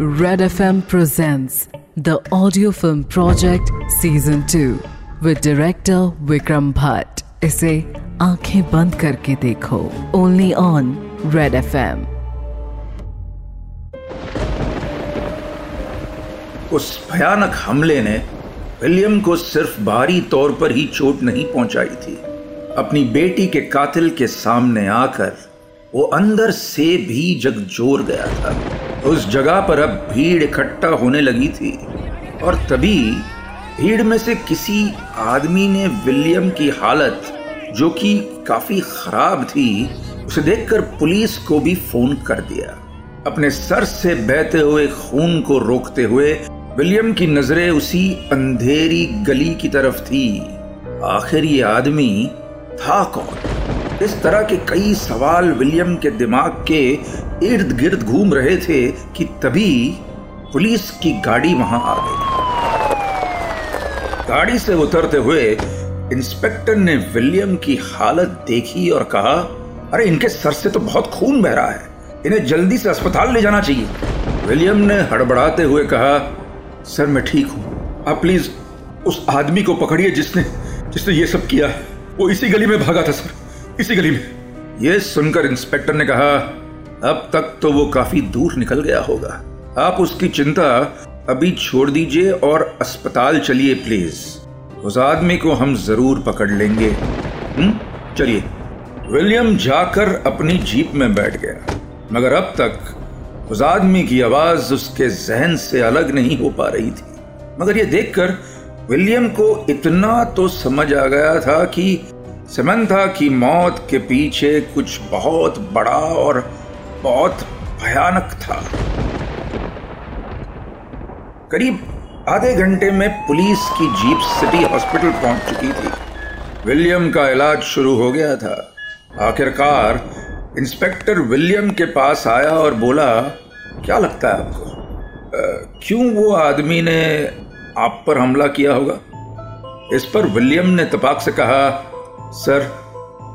Red FM presents the audio film project season 2 with director Vikram Bhatt. इसे आँखें बंद करके देखो। ओनली ऑन रेड एफएम उस भयानक हमले ने विलियम को सिर्फ़ बाहरी तौर पर ही चोट नहीं पहुंचाई थी। अपनी बेटी के कातिल के सामने आकर वो अंदर से भी जगजोर गया था। उस जगह पर अब भीड़ इकट्ठा होने लगी थी। और तभी भीड़ में से किसी आदमी ने विलियम की हालत, जो कि काफ़ी खराब थी, उसे देखकर पुलिस को भी फ़ोन कर दिया। अपने सर से बहते हुए खून को रोकते हुए विलियम की नज़रें उसी अंधेरी गली की तरफ़ थी। आखिर ये आदमी था कौन? इस तरह के कई सवाल विलियम के दिमाग के इर्द गिर्द घूम रहे थे कि तभी पुलिस की गाड़ी वहाँ आ गई। गाड़ी से उतरते हुए इंस्पेक्टर ने विलियम की हालत देखी और कहा, अरे, इनके सर से तो बहुत खून बह रहा है। इन्हें जल्दी से अस्पताल ले जाना चाहिए। विलियम ने हड़बड़ाते हुए कहा, सर, मैं ठीक हूँ। आप प्लीज़ उस आदमी को पकड़िए जिसने जिसने ये सब किया वो इसी गली में भागा था, सर। इसी गली में। यह सुनकर इंस्पेक्टर ने कहा, अब तक तो वो काफ़ी दूर निकल गया होगा। आप उसकी चिंता अभी छोड़ दीजिए और अस्पताल चलिए प्लीज़ उस आदमी को हम ज़रूर पकड़ लेंगे। हम्म? चलिए। विलियम जाकर अपनी जीप में बैठ गया। मगर अब तक उस आदमी की आवाज़ उसके जहन से अलग नहीं हो पा रही थी। मगर यह देखकर विलियम को इतना तो समझ आ गया था कि समंथा की मौत के पीछे कुछ बहुत बड़ा और बहुत भयानक था। करीब आधे घंटे में पुलिस की जीप सिटी हॉस्पिटल पहुँच चुकी थी। विलियम का इलाज शुरू हो गया था। आखिरकार इंस्पेक्टर विलियम के पास आया और बोला, क्या लगता है आपको? क्यों वो आदमी ने आप पर हमला किया होगा? इस पर विलियम ने तपाक से कहा सर,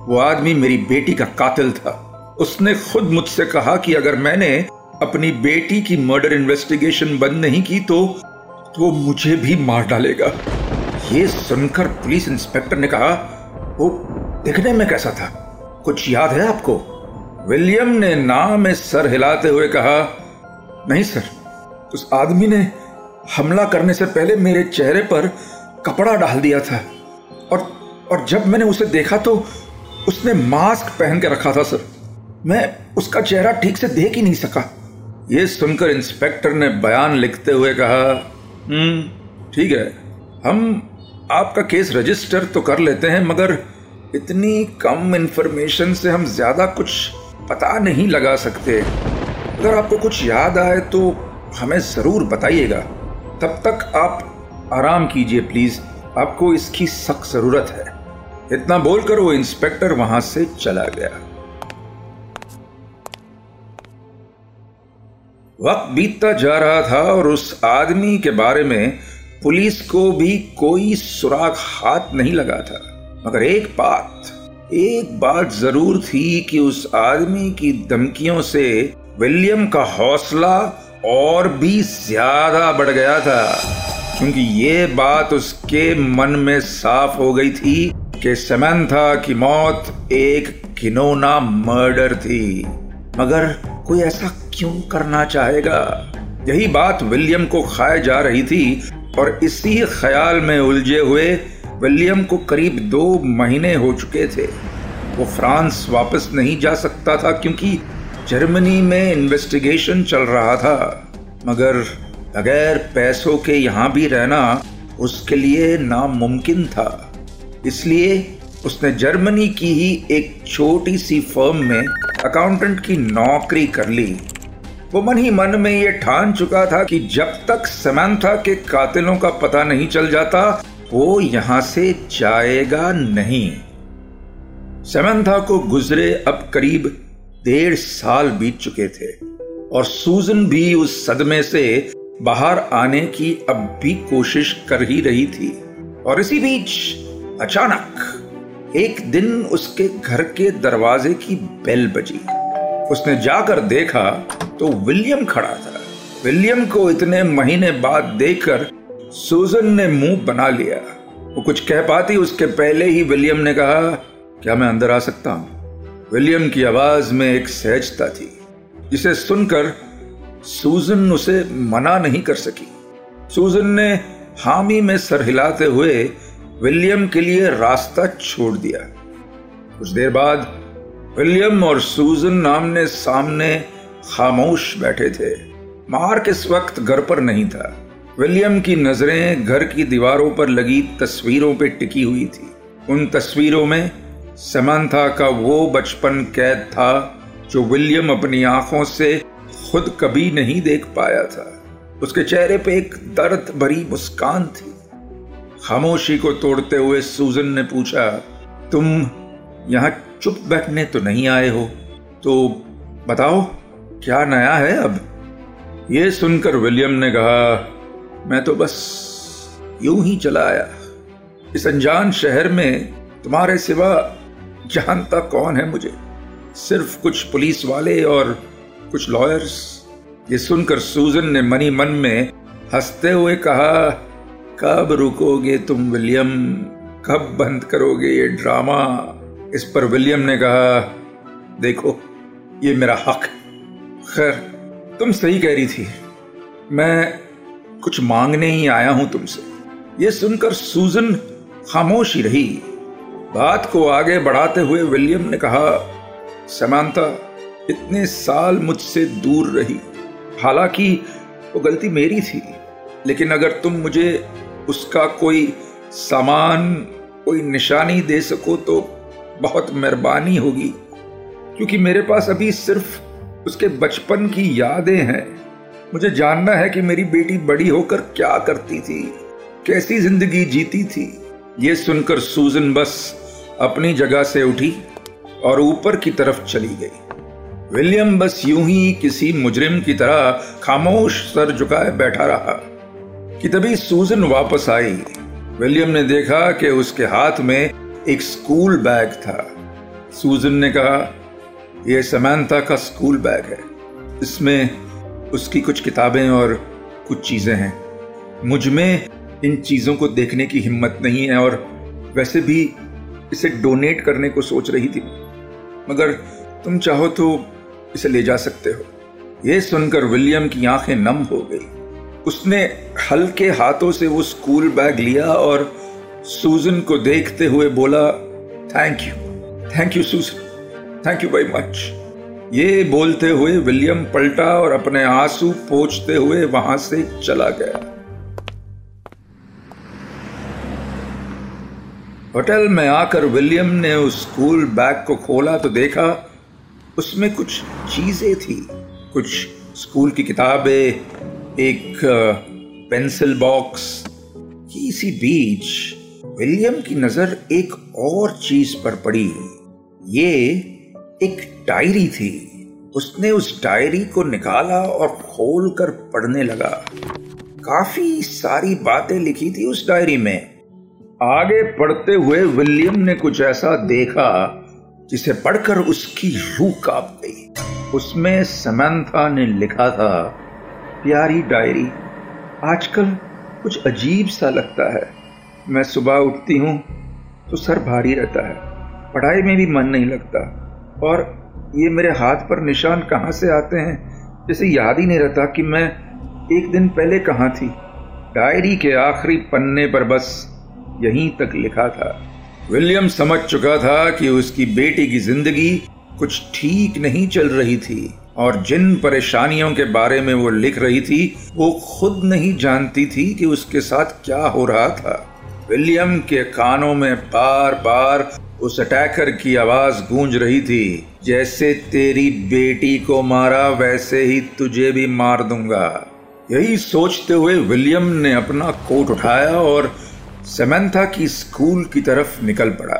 वो आदमी मेरी बेटी का कातिल था। उसने खुद मुझसे कहा कि अगर मैंने अपनी बेटी की मर्डर इन्वेस्टिगेशन बंद नहीं की तो तो मुझे भी मार डालेगा। ये सुनकर पुलिस इंस्पेक्टर ने कहा, वो दिखने में कैसा था? कुछ याद है आपको? विलियम ने नाम में सर हिलाते हुए कहा, नहीं सर, उस आदमी ने हमला करने से पहले मेरे चेहरे पर कपड़ा डाल दिया था। और जब मैंने उसे देखा तो उसने मास्क पहन के रखा था, सर। मैं उसका चेहरा ठीक से देख ही नहीं सका। यह सुनकर इंस्पेक्टर ने बयान लिखते हुए कहा हम्म ठीक है, हम आपका केस रजिस्टर तो कर लेते हैं, मगर इतनी कम इंफॉर्मेशन से हम ज़्यादा कुछ पता नहीं लगा सकते। अगर आपको कुछ याद आए तो हमें ज़रूर बताइएगा। तब तक आप आराम कीजिए, प्लीज़। आपको इसकी सख्त ज़रूरत है। इतना बोलकर वो इंस्पेक्टर वहाँ से चला गया। वक्त बीतता जा रहा था और उस आदमी के बारे में पुलिस को भी कोई सुराग हाथ नहीं लगा था। मगर एक बात एक बात ज़रूर थी कि उस आदमी की धमकियों से विलियम का हौसला और भी ज़्यादा बढ़ गया था, क्योंकि ये बात उसके मन में साफ़ हो गई थी कि समंथा की मौत एक किनोना मर्डर थी। मगर कोई ऐसा क्यों करना चाहेगा? यही बात विलियम को खाए जा रही थी और इसी ख्याल में उलझे हुए विलियम को करीब दो महीने हो चुके थे। वो फ्रांस वापस नहीं जा सकता था क्योंकि जर्मनी में इन्वेस्टिगेशन चल रहा था। मगर बगैर पैसों के यहाँ भी रहना उसके लिए नामुमकिन था। इसलिए उसने जर्मनी की ही एक छोटी सी फर्म में अकाउंटेंट की नौकरी कर ली। वो मन ही मन में ये ठान चुका था कि जब तक समंथा के कातिलों का पता नहीं चल जाता, वो यहाँ से जाएगा नहीं। समंथा को गुजरे अब करीब डेढ़ साल बीत चुके थे और सूजन भी उस सदमे से बाहर आने की अब भी कोशिश कर ही रही थी। और इसी बीच अचानक एक दिन उसके घर के दरवाजे की बेल बजी। उसने जाकर देखा तो विलियम खड़ा था। विलियम को इतने महीने बाद देखकर सूजन ने मुँह बना लिया। वो कुछ कह पाती, उसके पहले ही विलियम ने कहा, क्या मैं अंदर आ सकता हूँ? विलियम की आवाज़ में एक सहजता थी, जिसे सुनकर सूजन उसे मना नहीं कर सकी। सूजन ने हामी में सर हिलाते हुए विलियम के लिए रास्ता छोड़ दिया। कुछ देर बाद विलियम और सूजन आमने सामने खामोश बैठे थे। मार्क इस वक्त घर पर नहीं था। विलियम की नज़रें घर की दीवारों पर लगी तस्वीरों पर टिकी हुई थी। उन तस्वीरों में समंथा का वो बचपन कैद था जो विलियम अपनी आँखों से खुद कभी नहीं देख पाया था। उसके चेहरे पे एक दर्द भरी मुस्कान थी। खामोशी को तोड़ते हुए सूजन ने पूछा, तुम यहाँ चुप बैठने तो नहीं आए हो? तो बताओ, क्या नया है अब? ये सुनकर विलियम ने कहा, मैं तो बस यूँ ही चला आया। इस अनजान शहर में तुम्हारे सिवा जानता कौन है मुझे? सिर्फ़ कुछ पुलिस वाले और कुछ लॉयर्स? ये सुनकर सूजन ने मनी मन में हँसते हुए कहा कब रुकोगे तुम विलियम? कब बंद करोगे ये ड्रामा? इस पर विलियम ने कहा, देखो, ये मेरा हक खैर, तुम सही कह रही थी। मैं कुछ मांगने ही आया हूँ तुमसे। ये सुनकर सूजन खामोश ही रही। बात को आगे बढ़ाते हुए विलियम ने कहा समानता इतने साल मुझसे दूर रही। हालाँकि वो गलती मेरी थी, लेकिन अगर तुम मुझे उसका कोई सामान, कोई निशानी दे सको तो बहुत मेहरबानी होगी। क्योंकि मेरे पास अभी सिर्फ़ उसके बचपन की यादें हैं। मुझे जानना है कि मेरी बेटी बड़ी होकर क्या करती थी, कैसी ज़िंदगी जीती थी। ये सुनकर सूजन बस अपनी जगह से उठी और ऊपर की तरफ़ चली गई। विलियम बस यूँ ही किसी मुजरिम की तरह खामोश सर झुकाए बैठा रहा। कि तभी सूजन वापस आई। विलियम ने देखा कि उसके हाथ में एक स्कूल बैग था। सूजन ने कहा यह समानता का स्कूल बैग है। इसमें उसकी कुछ किताबें और कुछ चीज़ें हैं। मुझमें इन चीज़ों को देखने की हिम्मत नहीं है और वैसे भी इसे डोनेट करने को सोच रही थी। मगर तुम चाहो तो इसे ले जा सकते हो। यह सुनकर विलियम की आँखें नम हो गई। उसने हल्के हाथों से वो स्कूल बैग लिया और सूजन को देखते हुए बोला thank you thank you Susan thank you very much ये बोलते हुए विलियम पलटा और अपने आँसू पोछते हुए वहाँ से चला गया। होटल में आकर विलियम ने उस स्कूल बैग को खोला तो देखा उसमें कुछ चीज़ें थी। कुछ स्कूल की किताबें एक पेंसिल बॉक्स इसी बीच विलियम की नज़र एक और चीज़ पर पड़ी। ये एक डायरी थी। उसने उस डायरी को निकाला और खोलकर पढ़ने लगा। काफ़ी सारी बातें लिखी थी उस डायरी में। आगे पढ़ते हुए विलियम ने कुछ ऐसा देखा जिसे पढ़कर उसकी रूह काँप गई। उसमें समंथा ने लिखा था प्यारी डायरी। आजकल कुछ अजीब सा लगता है। मैं सुबह उठती हूँ तो सर भारी रहता है। पढ़ाई में भी मन नहीं लगता। और ये मेरे हाथ पर निशान कहाँ से आते हैं, जैसे याद ही नहीं रहता कि मैं एक दिन पहले कहाँ थी। डायरी के आखिरी पन्ने पर बस यहीं तक लिखा था। विलियम समझ चुका था कि उसकी बेटी की ज़िंदगी कुछ ठीक नहीं चल रही थी। और जिन परेशानियों के बारे में वो लिख रही थी, वो खुद नहीं जानती थी कि उसके साथ क्या हो रहा था। विलियम के कानों में बार बार उस अटैकर की आवाज़ गूंज रही थी, जैसे तेरी बेटी को मारा, वैसे ही तुझे भी मार दूँगा। यही सोचते हुए विलियम ने अपना कोट उठाया और सेमेंथा की स्कूल की तरफ़ निकल पड़ा,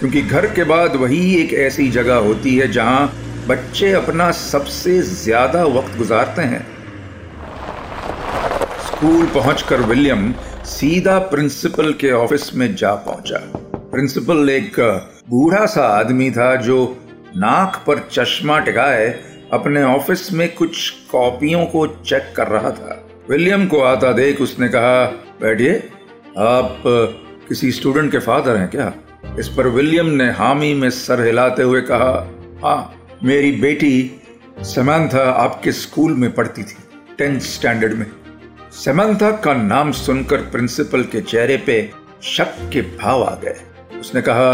क्योंकि घर के बाद वही एक ऐसी जगह होती है जहाँ बच्चे अपना सबसे ज़्यादा वक्त गुजारते हैं। स्कूल पहुंचकर विलियम सीधा प्रिंसिपल के ऑफ़िस में जा पहुँचा। प्रिंसिपल एक बूढ़ा सा आदमी था जो नाक पर चश्मा टिकाए अपने ऑफ़िस में कुछ कॉपियों को चेक कर रहा था। विलियम को आता देख उसने कहा, बैठिए, आप किसी स्टूडेंट के फादर हैं क्या? इस पर विलियम ने हामी में सर हिलाते हुए कहा हाँ मेरी बेटी समंथा आपके स्कूल में पढ़ती थी टेंथ स्टैंडर्ड में। समंथा का नाम सुनकर प्रिंसिपल के चेहरे पे शक के भाव आ गए। उसने कहा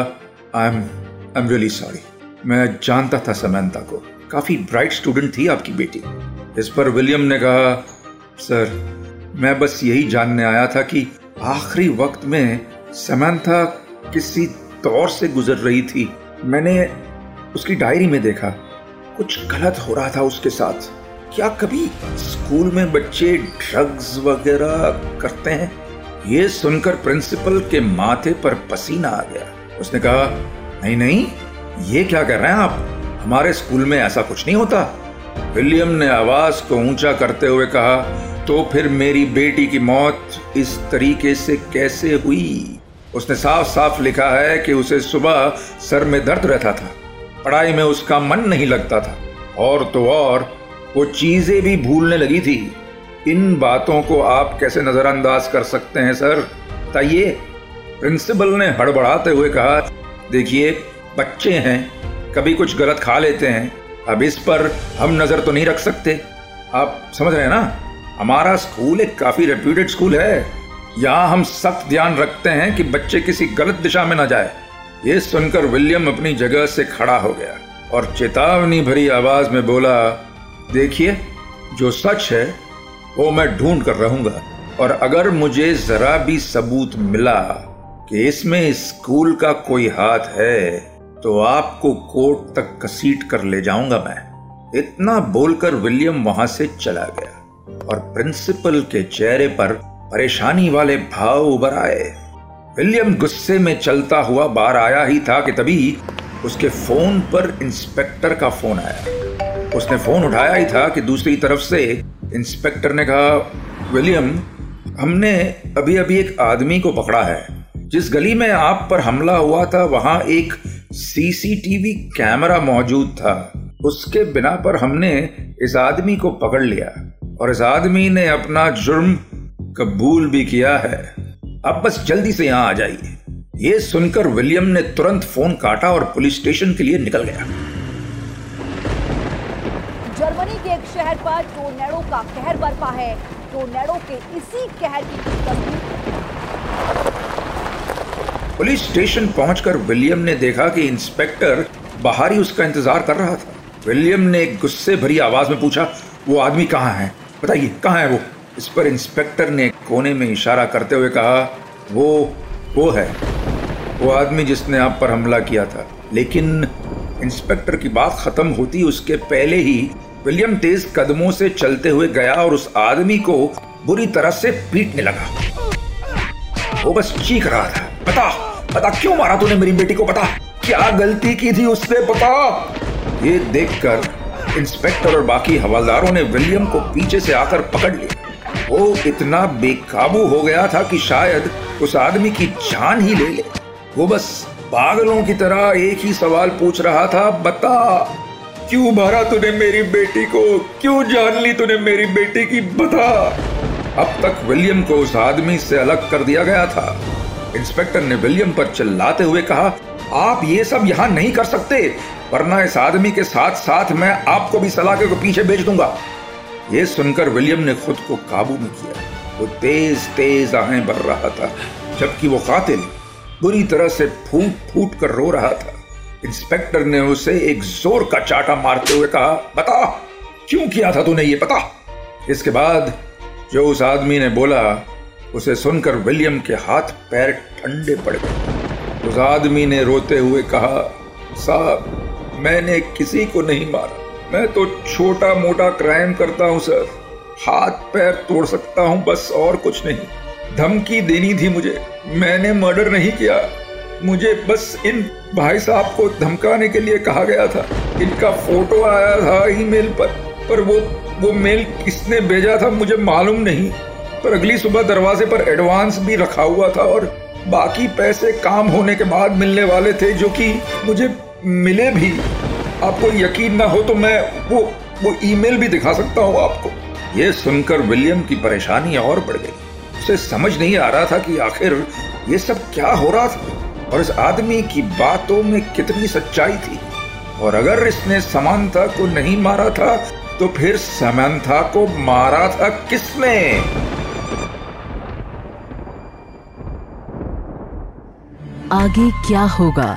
I am I am really sorry मैं जानता था समंथा को। काफ़ी ब्राइट स्टूडेंट थी आपकी बेटी। इस पर विलियम ने कहा सर मैं बस यही जानने आया था कि आखिरी वक्त में समंथा किसी दौर से गुजर रही थी। मैंने उसकी डायरी में देखा, कुछ गलत हो रहा था उसके साथ। क्या कभी स्कूल में बच्चे ड्रग्स वगैरह करते हैं? ये सुनकर प्रिंसिपल के माथे पर पसीना आ गया। उसने कहा, नहीं नहीं, ये क्या कर रहे हैं आप? हमारे स्कूल में ऐसा कुछ नहीं होता। विलियम ने आवाज़ को ऊँचा करते हुए कहा तो फिर मेरी बेटी की मौत इस तरीके से कैसे हुई? उसने साफ़ साफ़ लिखा है कि उसे सुबह सर में दर्द रहता था। पढ़ाई में उसका मन नहीं लगता था। और तो और, वो चीज़ें भी भूलने लगी थी। इन बातों को आप कैसे नजरअंदाज कर सकते हैं, सर? बताइए। प्रिंसिपल ने हड़बड़ाते हुए कहा, देखिए, बच्चे हैं, कभी कुछ गलत खा लेते हैं। अब इस पर हम नज़र तो नहीं रख सकते। आप समझ रहे हैं ना? हमारा स्कूल एक काफ़ी रेप्यूटेड स्कूल है। यहाँ हम सख्त ध्यान रखते हैं कि बच्चे किसी गलत दिशा में ना जाए। ये सुनकर विलियम अपनी जगह से खड़ा हो गया और चेतावनी भरी आवाज़ में बोला, देखिए, जो सच है, वो मैं ढूंढ कर रहूँगा। और अगर मुझे जरा भी सबूत मिला कि इसमें स्कूल का कोई हाथ है तो आपको कोर्ट तक कसीट कर ले जाऊँगा मैं। इतना बोलकर विलियम वहाँ से चला गया और प्रिंसिपल के चेहरे पर परेशानी वाले भाव उभर आए। विलियम गुस्से में चलता हुआ बाहर आया ही था कि तभी उसके फ़ोन पर इंस्पेक्टर का फ़ोन आया। उसने फ़ोन उठाया ही था कि दूसरी तरफ़ से इंस्पेक्टर ने कहा, विलियम, हमने अभी अभी एक आदमी को पकड़ा है। जिस गली में आप पर हमला हुआ था, वहाँ एक सीसीटीवी कैमरा मौजूद था। उसके बिना पर हमने इस आदमी को पकड़ लिया और इस आदमी ने अपना जुर्म कबूल भी किया है। अब बस जल्दी से यहाँ आ जाइए। ये सुनकर विलियम ने तुरंत फ़ोन काटा और पुलिस स्टेशन के लिए निकल गया। जर्मनी के एक शहर पर टोर्नेडो का कहर बरपा है टोर्नेडो के इसी कहर की तस्वीर। पुलिस स्टेशन पहुंचकर विलियम ने देखा कि इंस्पेक्टर बाहर ही उसका इंतज़ार कर रहा था। विलियम ने गुस्से भरी आवाज़ में पूछा वो आदमी कहाँ है? बताइए कहाँ है वो? इस पर इंस्पेक्टर ने कोने में इशारा करते हुए कहा, वो वो है। वो आदमी जिसने आप पर हमला किया था। लेकिन इंस्पेक्टर की बात खत्म होती उसके पहले ही विलियम तेज कदमों से चलते हुए गया और उस आदमी को बुरी तरह से पीटने लगा। वो बस चीख रहा था। बता बता, क्यों मारा तूने मेरी बेटी को? बता, क्या गलती की थी उससे? बता! ये देखकर इंस्पेक्टर और बाकी हवलदारों ने विलियम को पीछे से आकर पकड़ लिया। वो इतना बेकाबू हो गया था कि शायद उस आदमी की जान ही ले ले। वो बस पागलों की तरह एक ही सवाल पूछ रहा था, बता, क्यों मारा तूने मेरी बेटी को? क्यों जान ली तूने मेरी बेटी की? बता। अब तक विलियम को उस आदमी से अलग कर दिया गया था। इंस्पेक्टर ने विलियम पर चिल्लाते हुए कहा, आप ये सब यहाँ नहीं कर सकते, वरना इस आदमी के साथ साथ मैं आपको भी सलाखे को पीछे भेज दूँगा। ये सुनकर विलियम ने खुद को काबू में किया। वो तेज तेज आहें भर रहा था, जबकि वो कातिल बुरी तरह से फूट फूट कर रो रहा था। इंस्पेक्टर ने उसे एक ज़ोर का चाटा मारते हुए कहा, बता, क्यों किया था तूने ये पता इसके बाद जो उस आदमी ने बोला, उसे सुनकर विलियम के हाथ पैर ठंडे पड़ गए। उस आदमी ने रोते हुए कहा, साहब, मैंने किसी को नहीं मारा। मैं तो छोटा मोटा क्राइम करता हूँ सर हाथ पैर तोड़ सकता हूँ, बस और कुछ नहीं। धमकी देनी थी मुझे। मैंने मर्डर नहीं किया। मुझे बस इन भाई साहब को धमकाने के लिए कहा गया था। इनका फ़ोटो आया था ईमेल पर पर वो वो मेल किसने भेजा था मुझे मालूम नहीं। पर अगली सुबह दरवाजे पर एडवांस भी रखा हुआ था और बाकी पैसे काम होने के बाद मिलने वाले थे, जो कि मुझे मिले भी। आपको यकीन ना हो तो मैं वो वो ईमेल भी दिखा सकता हूँ आपको। ये सुनकर विलियम की परेशानी और बढ़ गई। उसे समझ नहीं आ रहा था कि आखिर ये सब क्या हो रहा था और इस आदमी की बातों में कितनी सच्चाई थी। और अगर इसने समानता को नहीं मारा था तो फिर समानता को मारा था किसने? आगे क्या होगा?